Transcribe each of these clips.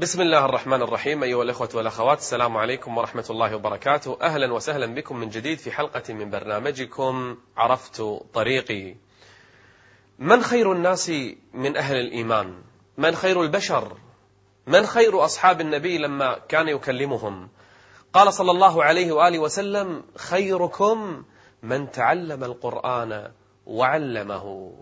بسم الله الرحمن الرحيم أيها الأخوة والأخوات السلام عليكم ورحمة الله وبركاته أهلا وسهلا بكم من جديد في حلقة من برنامجكم عرفت طريقي من خير الناس من أهل الإيمان من خير البشر من خير أصحاب النبي لما كان يكلمهم قال صلى الله عليه وآله وسلم خيركم من تعلم القرآن وعلمه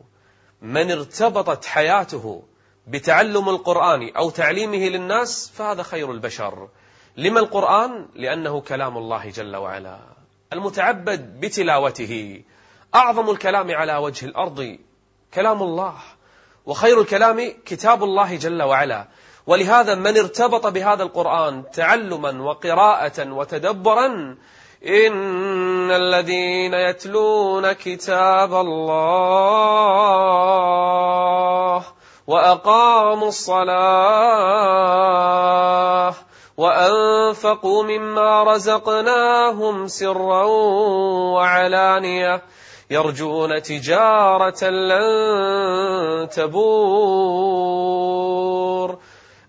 من ارتبطت حياته بتعلم القرآن أو تعليمه للناس فهذا خير البشر. لما القرآن؟ لأنه كلام الله جل وعلا. المتعبد بتلاوته. أعظم الكلام على وجه الأرض كلام الله. وخير الكلام كتاب الله جل وعلا. ولهذا من ارتبط بهذا القرآن تعلما وقراءة وتدبرا إن الذين يتلون كتاب الله وأقاموا الصلاة وأنفقوا مما رزقناهم سرا وعلانية يرجون تجارة لن تبور.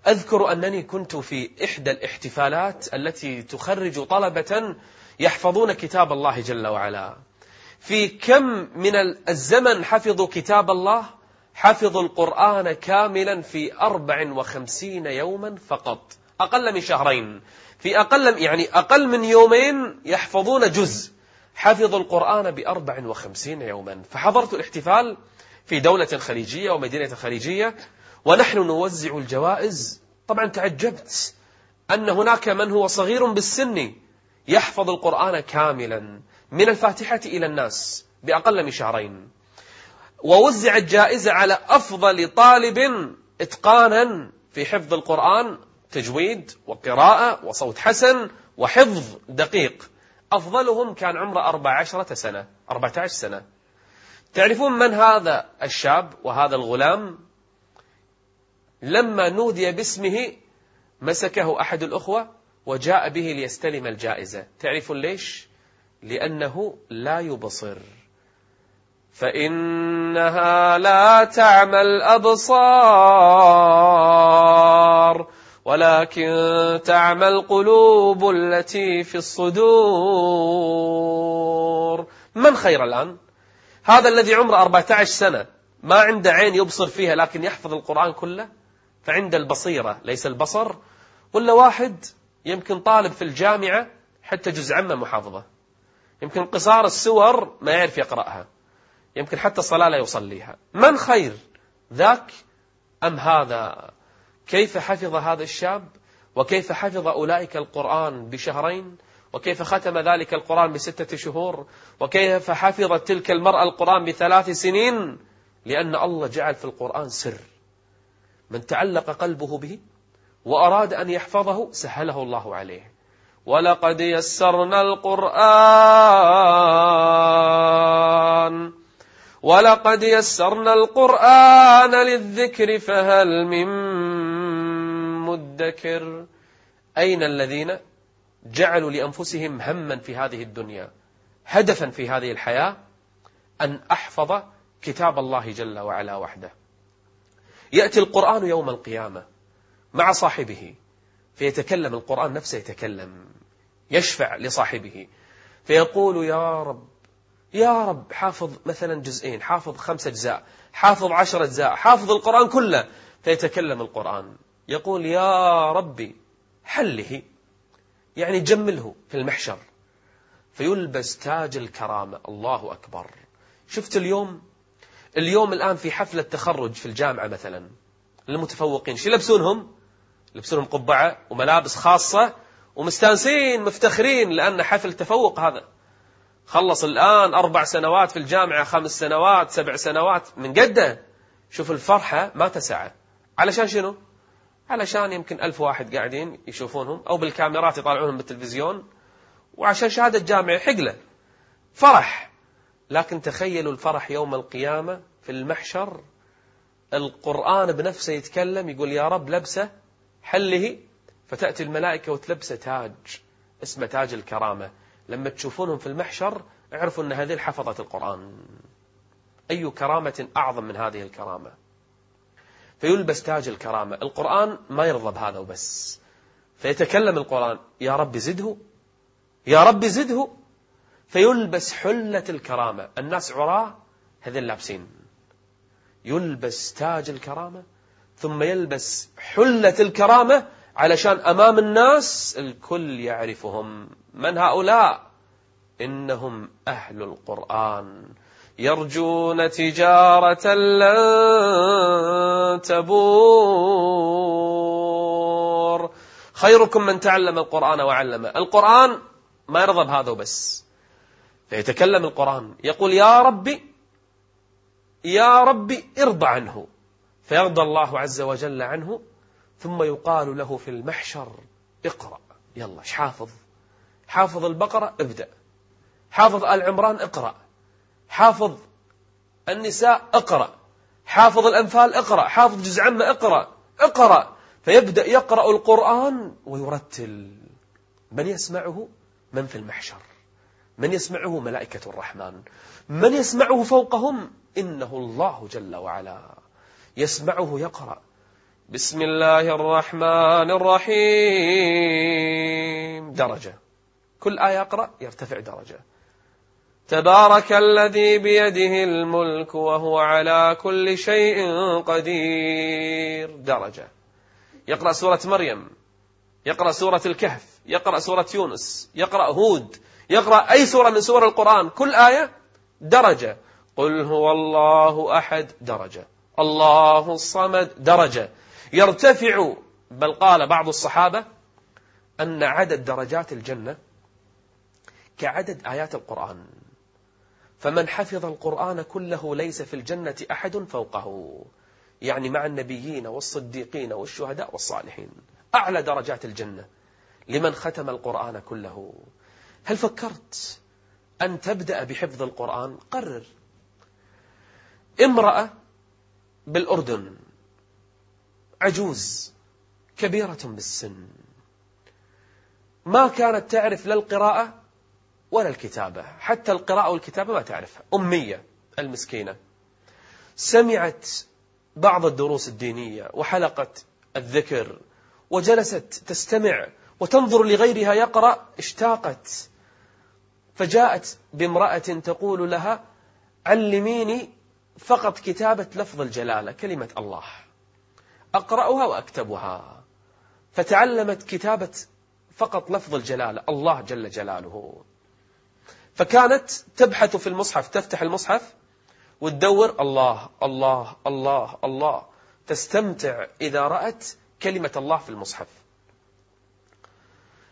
أذكر أنني كنت في إحدى الاحتفالات التي تخرج طلبة يحفظون كتاب الله جل وعلا. في كم من الزمن حفظوا كتاب الله؟ حفظوا القرآن كاملا في أربع وخمسين يوما فقط. أقل من شهرين. في أقل يعني أقل من يومين يحفظون جزء. حفظوا القرآن بأربع وخمسين يوما. فحضرت الاحتفال في دولة خليجية ومدينة خليجية ونحن نوزع الجوائز. طبعا تعجبت أن هناك من هو صغير بالسن يحفظ القرآن كاملا. من الفاتحة إلى الناس بأقل من شهرين. ووزعت جائزة على أفضل طالب إتقانا في حفظ القرآن تجويد وقراءة وصوت حسن وحفظ دقيق. أفضلهم كان عمره أربع عشرة سنة أربعة عشر سنة. تعرفون من هذا الشاب وهذا الغلام؟ لما نودي باسمه مسكه أحد الأخوة وجاء به ليستلم الجائزة. تعرفون ليش؟ لأنه لا يبصر. فإنها لا تعمى الأبصار ولكن تعمى القلوب التي في الصدور. من خير الآن؟ هذا الذي عمره 14 سنة ما عنده عين يبصر فيها لكن يحفظ القرآن كله؟ فعند البصيرة ليس البصر ولا واحد يمكن طالب في الجامعة حتى جزء عمه محافظة. يمكن قصار السور ما يعرف يقرأها. يمكن حتى الصلاة لا يصليها. من خير ذاك أم هذا؟ كيف حفظ هذا الشاب؟ وكيف حفظ أولئك القرآن بشهرين؟ وكيف ختم ذلك القرآن بستة شهور؟ وكيف حفظت تلك المرأة القرآن بثلاث سنين؟ لأن الله جعل في القرآن سر. من تعلق قلبه به وأراد أن يحفظه سهله الله عليه. ولقد يسرنا القرآن ولقد يسرنا القرآن للذكر فهل من مدكر. أين الذين جعلوا لأنفسهم هما في هذه الدنيا هدفا في هذه الحياة أن أحفظ كتاب الله جل وعلا وحده. يأتي القرآن يوم القيامة مع صاحبه فيتكلم القرآن نفسه يتكلم يشفع لصاحبه فيقول يا رب يا رب حافظ مثلا جزئين حافظ خمس أجزاء حافظ عشر أجزاء حافظ القرآن كله. فيتكلم القرآن. يقول يا ربي حله يعني جمله في المحشر. فيلبس تاج الكرامة. الله أكبر. شفت اليوم؟ اليوم الآن في حفلة تخرج في الجامعة مثلا. للمتفوقين شو يلبسونهم؟ يلبسونهم قبعة وملابس خاصة ومستانسين مفتخرين لأن حفل تفوق هذا. خلص الآن أربع سنوات في الجامعة خمس سنوات سبع سنوات. من قده؟ شوف الفرحة ما تسعه علشان شنو؟ علشان يمكن ألف واحد قاعدين يشوفونهم أو بالكاميرات يطالعونهم بالتلفزيون. وعشان شهادة جامعة حقلة فرح. لكن تخيلوا الفرح يوم القيامة في المحشر. القرآن بنفسه يتكلم يقول يا رب لبسه حله فتأتي الملائكة وتلبسه تاج. اسمه تاج الكرامة. لما تشوفونهم في المحشر اعرفوا أن هذه حفظت القرآن. أي كرامة أعظم من هذه الكرامة؟ فيلبس تاج الكرامة. القرآن ما يرضى بهذا وبس. فيتكلم القرآن يا رب زده يا رب زده. فيلبس حلة الكرامة. الناس عراة هذين لابسين. يلبس تاج الكرامة ثم يلبس حلة الكرامة علشان أمام الناس الكل يعرفهم. من هؤلاء؟ إنهم أهل القرآن. يرجون تجارة لن تبور. خيركم من تعلم القرآن وعلمه. القرآن ما يرضى بهذا وبس. فيتكلم القرآن. يقول يا ربي يا ربي ارضى عنه. فيرضى الله عز وجل عنه. ثم يقال له في المحشر اقرأ يلا حافظ؟ حافظ البقرة ابدأ. حافظ آل عمران اقرأ. حافظ النساء اقرأ. حافظ الأنفال اقرأ. حافظ جزء عمة اقرأ. اقرأ. فيبدأ يقرأ القرآن ويرتل. من يسمعه؟ من في المحشر. من يسمعه؟ ملائكة الرحمن. من يسمعه فوقهم؟ إنه الله جل وعلا. يسمعه يقرأ. بسم الله الرحمن الرحيم. درجة. كل آية يقرأ يرتفع درجة. تبارك الذي بيده الملك وهو على كل شيء قدير. درجة. يقرأ سورة مريم. يقرأ سورة الكهف. يقرأ سورة يونس. يقرأ هود. يقرأ أي سورة من سور القرآن. كل آية درجة. قل هو الله أحد. درجة. الله الصمد. درجة. يرتفع بل قال بعض الصحابة أن عدد درجات الجنة كعدد آيات القرآن. فمن حفظ القرآن كله ليس في الجنة أحد فوقه. يعني مع النبيين والصديقين والشهداء والصالحين. أعلى درجات الجنة لمن ختم القرآن كله. هل فكرت أن تبدأ بحفظ القرآن؟ قرر. امرأة بالأردن. عجوز كبيرة بالسن. ما كانت تعرف لا القراءة ولا الكتابة. حتى القراءة والكتابة ما تعرفها. أمية المسكينة. سمعت بعض الدروس الدينية وحلقة الذكر وجلست تستمع وتنظر لغيرها يقرأ اشتاقت. فجاءت بامرأة تقول لها علميني فقط كتابة لفظ الجلالة كلمة الله. أقرأها وأكتبها. فتعلمت كتابة فقط لفظ الجلالة الله جل جلاله. فكانت تبحث في المصحف تفتح المصحف وتدور الله الله الله الله. تستمتع إذا رأت كلمة الله في المصحف.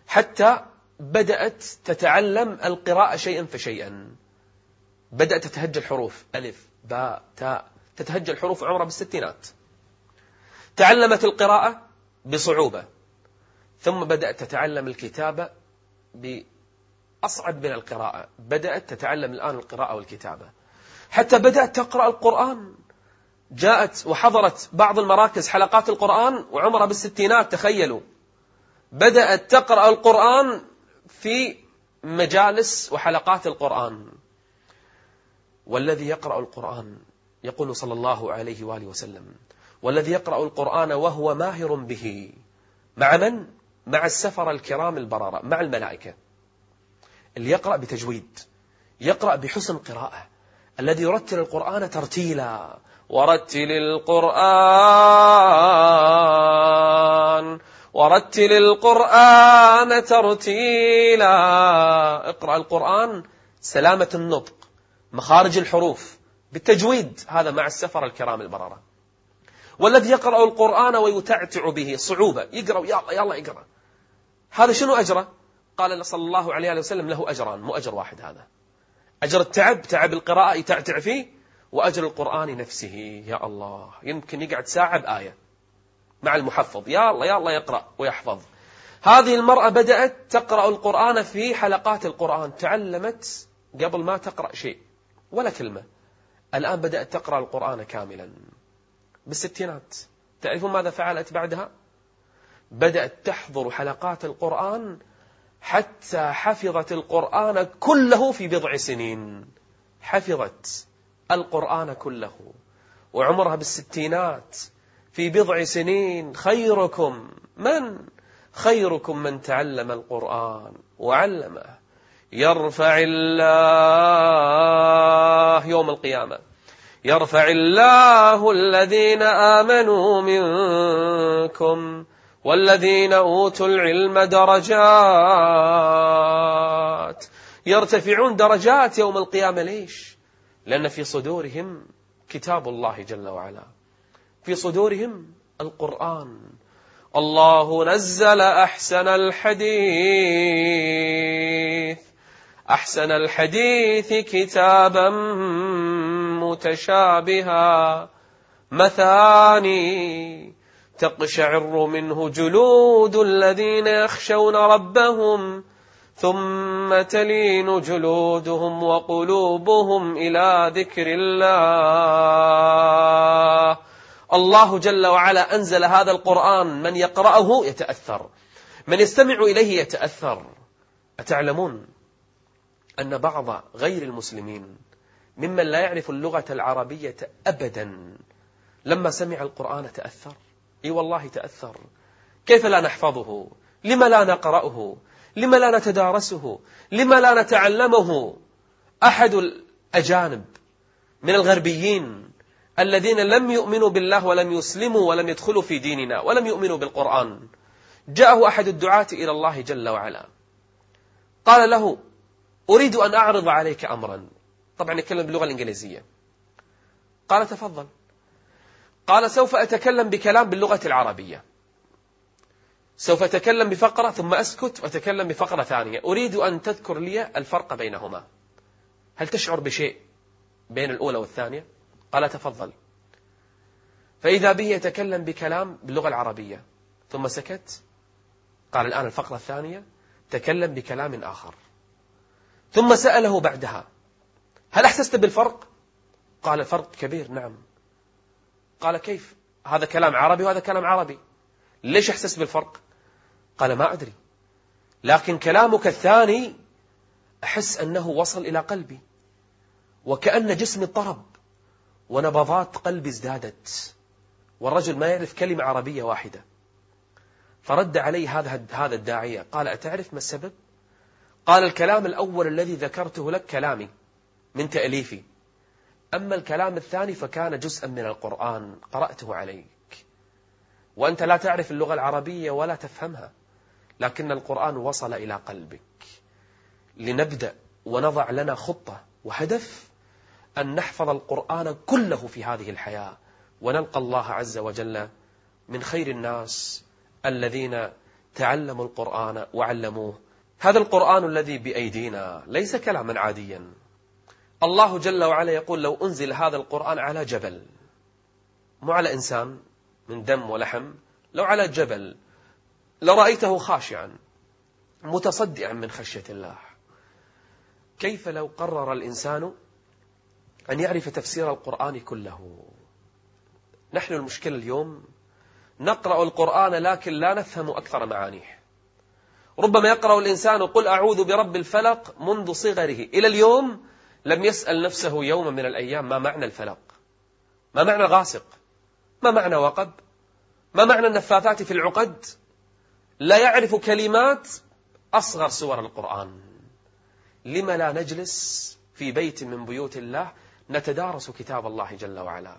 حتى بدأت تتعلم القراءة شيئا فشيئا. بدأت تتهجى الحروف ألف باء تاء. تتهجى الحروف عمرها بالستينات. تعلمت القراءة بصعوبة ثم بدأت تتعلم الكتابة بأصعب من القراءة بدأت تتعلم الآن القراءة والكتابة. حتى بدأت تقرأ القرآن. جاءت وحضرت بعض المراكز حلقات القرآن وعمرها بالستينات تخيلوا. بدأت تقرأ القرآن في مجالس وحلقات القرآن. والذي يقرأ القرآن يقول صلى الله عليه وآله وسلم والذي يقرأ القرآن وهو ماهر به. مع من؟ مع السفر الكرام البررة مع الملائكة. اللي يقرأ بتجويد يقرأ بحسن قراءة. الذي يرتل القرآن ترتيلا. ورتل القرآن ورتل القرآن ترتيلا. اقرأ القرآن سلامة النطق مخارج الحروف بالتجويد. هذا مع السفر الكرام البررة. والذي يقرأ القرآن ويتعتع به صعوبة. يقرأ يلا يلا يقرأ. هذا شنو أجره؟ قال صلى الله عليه وسلم له أجران مو أجر واحد هذا. أجر التعب تعب القراءة يتعتع فيه وأجر القرآن نفسه. يا الله يمكن يقعد ساعة بآية مع المحفظ. يا الله يا الله يقرأ ويحفظ. هذه المرأة بدأت تقرأ القرآن في حلقات القرآن. تعلمت قبل ما تقرأ شيء ولا كلمة. الآن بدأت تقرأ القرآن كاملا. بالستينات. تعرفون ماذا فعلت بعدها؟ بدأت تحضر حلقات القرآن حتى حفظت القرآن كله في بضع سنين. حفظت القرآن كله. وعمرها بالستينات. في بضع سنين. خيركم من؟ خيركم من تعلم القرآن وعلمه. يرفع الله يوم القيامة. يرفع الله الذين آمنوا منكم والذين أوتوا العلم درجات. يرتفعون درجات يوم القيامة ليش؟ لأن في صدورهم كتاب الله جل وعلا. في صدورهم القرآن. الله نزل أحسن الحديث. أحسن الحديث كتابا متشابها. مثاني تقشعر منه جلود الذين يخشون ربهم ثم تلين جلودهم وقلوبهم إلى ذكر الله. الله جل وعلا أنزل هذا القرآن من يقرأه يتأثر من يستمع إليه يتأثر. أتعلمون أن بعض غير المسلمين ممن لا يعرف اللغة العربية أبدا. لما سمع القرآن تأثر. إي والله تأثر. كيف لا نحفظه؟ لما لا نقرأه؟ لما لا نتدارسه؟ لما لا نتعلمه؟ أحد الأجانب من الغربيين الذين لم يؤمنوا بالله ولم يسلموا ولم يدخلوا في ديننا ولم يؤمنوا بالقرآن. جاءه أحد الدعاة إلى الله جل وعلا. قال له أريد أن أعرض عليك أمرا. طبعا يتكلم باللغة الإنجليزية. قال تفضل. قال سوف أتكلم بكلام باللغة العربية. سوف أتكلم بفقرة ثم أسكت وأتكلم بفقرة ثانية. أريد أن تذكر لي الفرق بينهما. هل تشعر بشيء بين الأولى والثانية؟ قال تفضل. فإذا به يتكلم بكلام باللغة العربية. ثم سكت. قال الآن الفقرة الثانية. تكلم بكلام آخر. ثم سأله بعدها. هل أحسست بالفرق؟ قال الفرق كبير نعم. قال كيف؟ هذا كلام عربي وهذا كلام عربي. ليش أحسست بالفرق؟ قال ما أدري. لكن كلامك الثاني أحس أنه وصل إلى قلبي. وكأن جسمي اضطرب ونبضات قلبي ازدادت. والرجل ما يعرف كلمة عربية واحدة. فرد علي هذا هذا الداعية. قال أتعرف ما السبب؟ قال الكلام الأول الذي ذكرته لك كلامي. من تأليفي. أما الكلام الثاني فكان جزءا من القرآن قرأته عليك. وأنت لا تعرف اللغة العربية ولا تفهمها لكن القرآن وصل إلى قلبك. لنبدأ ونضع لنا خطة وهدف أن نحفظ القرآن كله في هذه الحياة. ونلقى الله عز وجل من خير الناس الذين تعلموا القرآن وعلموه. هذا القرآن الذي بأيدينا ليس كلاما عاديا. الله جل وعلا يقول لو أنزل هذا القرآن على جبل مو على إنسان من دم ولحم لو على جبل لرأيته خاشعا متصدعا من خشية الله. كيف لو قرر الإنسان أن يعرف تفسير القرآن كله؟ نحن المشكلة اليوم نقرأ القرآن لكن لا نفهم أكثر معانيه. ربما يقرأ الإنسان قل أعوذ برب الفلق منذ صغره. إلى اليوم لم يسأل نفسه يوما من الأيام ما معنى الفلق؟ ما معنى غاسق ما معنى وقب؟ ما معنى النفاثات في العقد؟ لا يعرف كلمات أصغر سور القرآن. لما لا نجلس في بيت من بيوت الله نتدارس كتاب الله جل وعلا؟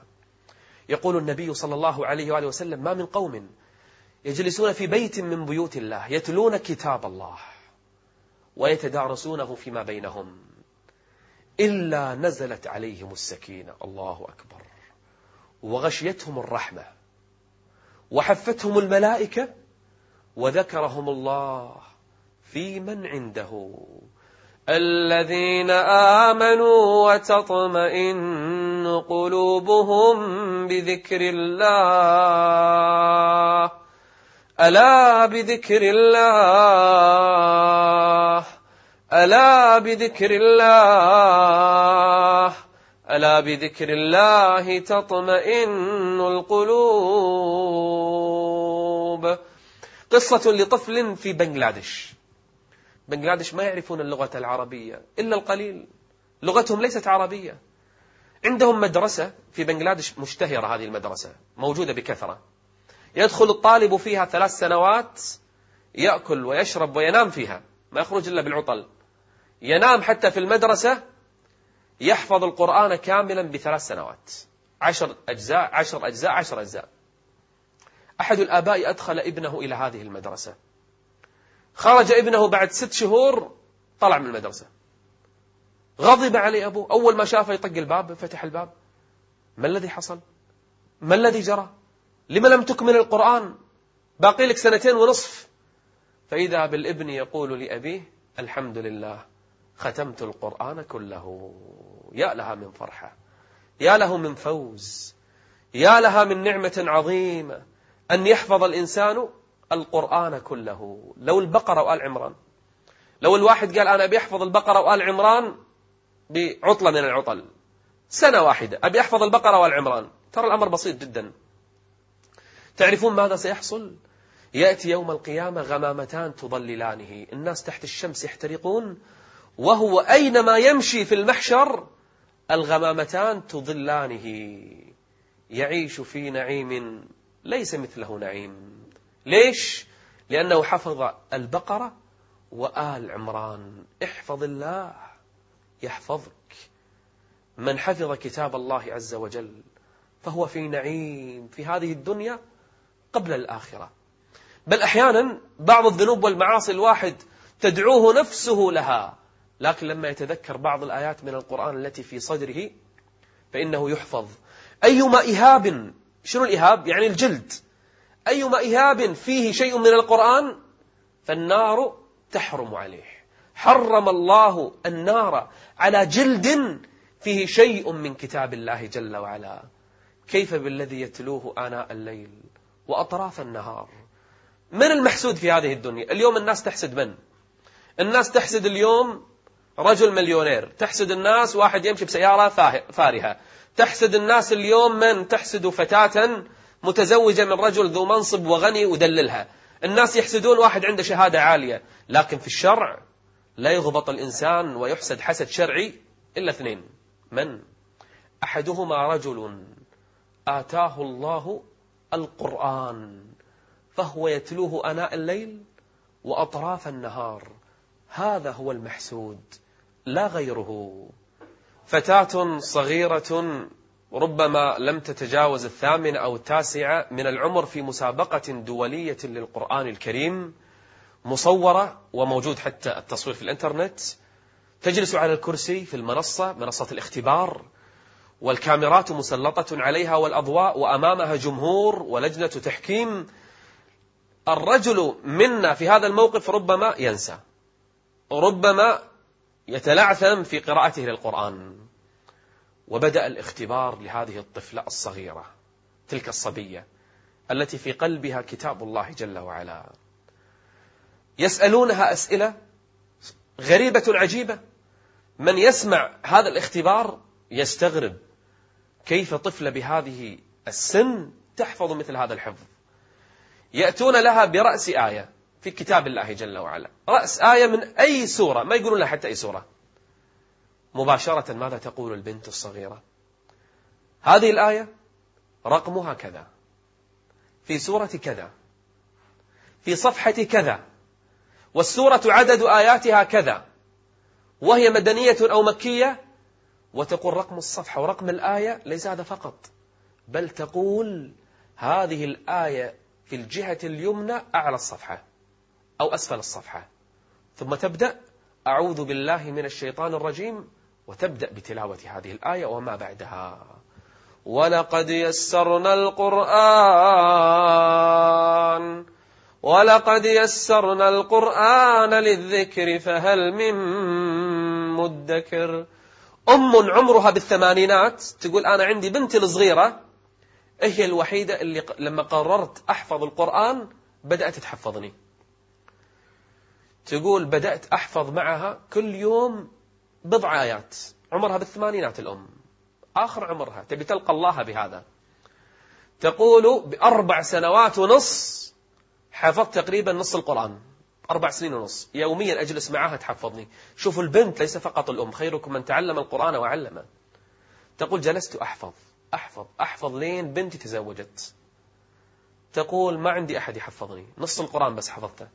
يقول النبي صلى الله عليه وآله وسلم ما من قوم يجلسون في بيت من بيوت الله يتلون كتاب الله ويتدارسونه فيما بينهم. إلا نزلت عليهم السكينة. الله أكبر. وغشيتهم الرحمة. وحفتهم الملائكة. وذكرهم الله في من عنده. الذين آمنوا وتطمئن قلوبهم بذكر الله. ألا بذكر الله. ألا بذكر الله ألا بذكر الله تطمئن القلوب. قصة لطفل في بنغلاديش. بنغلاديش ما يعرفون اللغة العربية إلا القليل. لغتهم ليست عربية. عندهم مدرسة في بنغلاديش مشتهرة هذه المدرسة موجودة بكثرة. يدخل الطالب فيها ثلاث سنوات يأكل ويشرب وينام فيها ما يخرج إلا بالعطل. ينام حتى في المدرسة يحفظ القرآن كاملا بثلاث سنوات. عشر أجزاء عشر أجزاء عشر أجزاء. أحد الآباء أدخل ابنه إلى هذه المدرسة. خرج ابنه بعد ست شهور طلع من المدرسة. غضب عليه أبوه. أول ما شافه يطق الباب فتح الباب. ما الذي حصل؟ ما الذي جرى؟ لما لم تكمل القرآن؟ باقي لك سنتين ونصف. فإذا بالابن يقول لأبيه الحمد لله. ختمت القرآن كله. يا لها من فرحة. يا له من فوز. يا لها من نعمة عظيمة. أن يحفظ الإنسان القرآن كله. لو البقرة وآل عمران. لو الواحد قال أنا أبي أحفظ البقرة وآل عمران بعطلة من العطل. سنة واحدة. أبي أحفظ البقرة وآل عمران. ترى الأمر بسيط جدا. تعرفون ماذا سيحصل؟ يأتي يوم القيامة غمامتان تضللانه الناس تحت الشمس يحترقون. وهو أينما يمشي في المحشر الغمامتان تضلانه. يعيش في نعيم ليس مثله نعيم. ليش؟ لأنه حفظ البقرة وآل عمران. احفظ الله يحفظك. من حفظ كتاب الله عز وجل فهو في نعيم في هذه الدنيا قبل الآخرة. بل أحيانا بعض الذنوب والمعاصي الواحد تدعوه نفسه لها. لكن لما يتذكر بعض الآيات من القرآن التي في صدره فإنه يحفظ. أيما إهاب شنو الإهاب؟ يعني الجلد. أيما إهاب فيه شيء من القرآن فالنار تحرم عليه. حرم الله النار على جلد فيه شيء من كتاب الله جل وعلا. كيف بالذي يتلوه آناء الليل وأطراف النهار؟ من المحسود في هذه الدنيا؟ اليوم الناس تحسد من؟ الناس تحسد اليوم رجل مليونير. تحسد الناس واحد يمشي بسيارة فارهة. تحسد الناس اليوم من؟ تحسد فتاة متزوجة من رجل ذو منصب وغني ودللها. الناس يحسدون واحد عنده شهادة عالية. لكن في الشرع لا يغبط الإنسان ويحسد حسد شرعي إلا اثنين. من؟ أحدهما رجل آتاه الله القرآن فهو يتلوه أناء الليل وأطراف النهار. هذا هو المحسود. لا غيره. فتاة صغيرة ربما لم تتجاوز الثامنة أو التاسعة من العمر في مسابقة دولية للقرآن الكريم مصورة وموجود حتى التصوير في الإنترنت تجلس على الكرسي في المنصة منصة الاختبار والكاميرات مسلطة عليها والأضواء وأمامها جمهور ولجنة تحكيم. الرجل منا في هذا الموقف ربما ينسى ربما يتلعثم في قراءته للقرآن وبدأ الاختبار لهذه الطفلة الصغيرة تلك الصبية التي في قلبها كتاب الله جل وعلا. يسألونها أسئلة غريبة عجيبة. من يسمع هذا الاختبار يستغرب كيف طفلة بهذه السن تحفظ مثل هذا الحفظ. يأتون لها برأس آية. في كتاب الله جل وعلا. رأس آية من أي سورة؟ ما يقولون لها حتى أي سورة. مباشرة ماذا تقول البنت الصغيرة؟ هذه الآية رقمها كذا. في سورة كذا. في صفحة كذا. والسورة عدد آياتها كذا. وهي مدنية أو مكية؟ وتقول رقم الصفحة ورقم الآية ليس هذا فقط. بل تقول هذه الآية في الجهة اليمنى أعلى الصفحة. أو أسفل الصفحة. ثم تبدأ أعوذ بالله من الشيطان الرجيم وتبدأ بتلاوة هذه الآية وما بعدها. ولقد يسرنا القرآن ولقد يسرنا القرآن للذكر فهل من مدكر؟ أم عمرها بالثمانينات تقول أنا عندي بنتي الصغيرة هي الوحيدة اللي لما قررت أحفظ القرآن بدأت تحفظني. تقول بدأت أحفظ معها كل يوم بضع آيات. عمرها بالثمانينات الأم. آخر عمرها. تبي تلقى الله بهذا. تقول بأربع سنوات ونص حفظت تقريبا نص القرآن. أربع سنين ونص. يوميا أجلس معها تحفظني. شوفوا البنت ليس فقط الأم. خيركم من تعلم القرآن وعلمه. تقول جلست أحفظ. أحفظ. أحفظ لين بنتي تزوجت. تقول ما عندي أحد يحفظني. نص القرآن بس حفظته.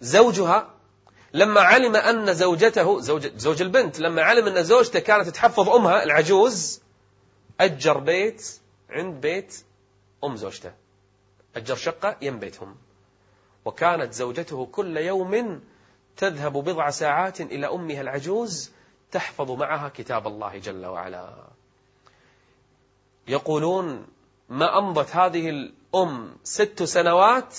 زوجها لما علم أن زوجته زوج, زوج البنت لما علم أن زوجته كانت تحفظ أمها العجوز أجر بيت عند بيت أم زوجته. أجر شقة يم بيتهم. وكانت زوجته كل يوم تذهب بضع ساعات إلى أمها العجوز تحفظ معها كتاب الله جل وعلا. يقولون ما أمضت هذه الأم ست سنوات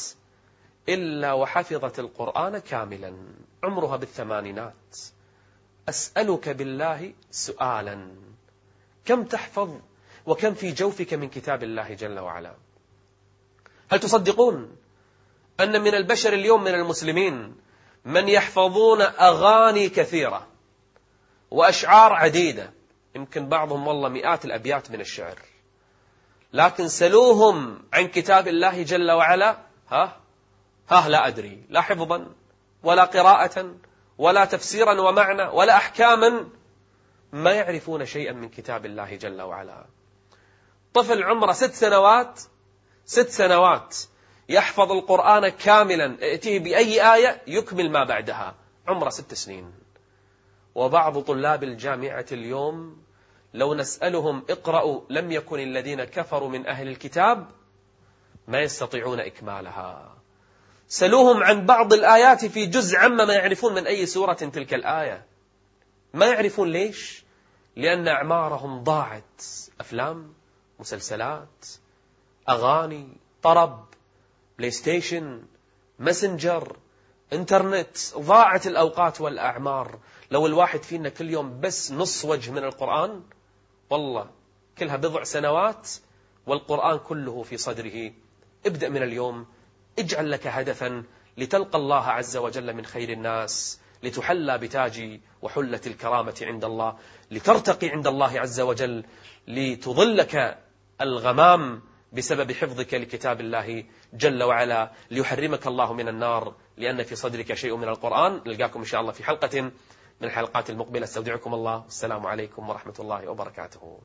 إلا وحفظت القرآن كاملا عمرها بالثمانينات. أسألك بالله سؤالا. كم تحفظ وكم في جوفك من كتاب الله جل وعلا؟ هل تصدقون أن من البشر اليوم من المسلمين من يحفظون أغاني كثيرة وأشعار عديدة؟ يمكن بعضهم والله مئات الأبيات من الشعر. لكن سلوهم عن كتاب الله جل وعلا ها؟ ها لا أدري. لا حفظا ولا قراءة ولا تفسيرا ومعنى ولا أحكاما. ما يعرفون شيئا من كتاب الله جل وعلا. طفل عمره ست سنوات ست سنوات يحفظ القرآن كاملا ائتيه بأي آية يكمل ما بعدها. عمره ست سنين. وبعض طلاب الجامعة اليوم لو نسألهم اقرأوا لم يكن الذين كفروا من أهل الكتاب ما يستطيعون إكمالها. سلوهم عن بعض الآيات في جزء عما ما يعرفون من أي سورة تلك الآية. ما يعرفون ليش؟ لأن أعمارهم ضاعت. أفلام مسلسلات أغاني طرب بلاي ستيشن مسنجر إنترنت. ضاعت الأوقات والأعمار. لو الواحد فينا كل يوم بس نص وجه من القرآن والله كلها بضع سنوات والقرآن كله في صدره. ابدأ من اليوم. اجعل لك هدفا لتلقى الله عز وجل من خير الناس لتحلى بتاج وحلة الكرامة عند الله لترتقي عند الله عز وجل لتظلك الغمام بسبب حفظك لكتاب الله جل وعلا ليحرمك الله من النار لأن في صدرك شيء من القرآن. نلقاكم إن شاء الله في حلقة من الحلقات المقبلة. استودعكم الله. السلام عليكم ورحمة الله وبركاته.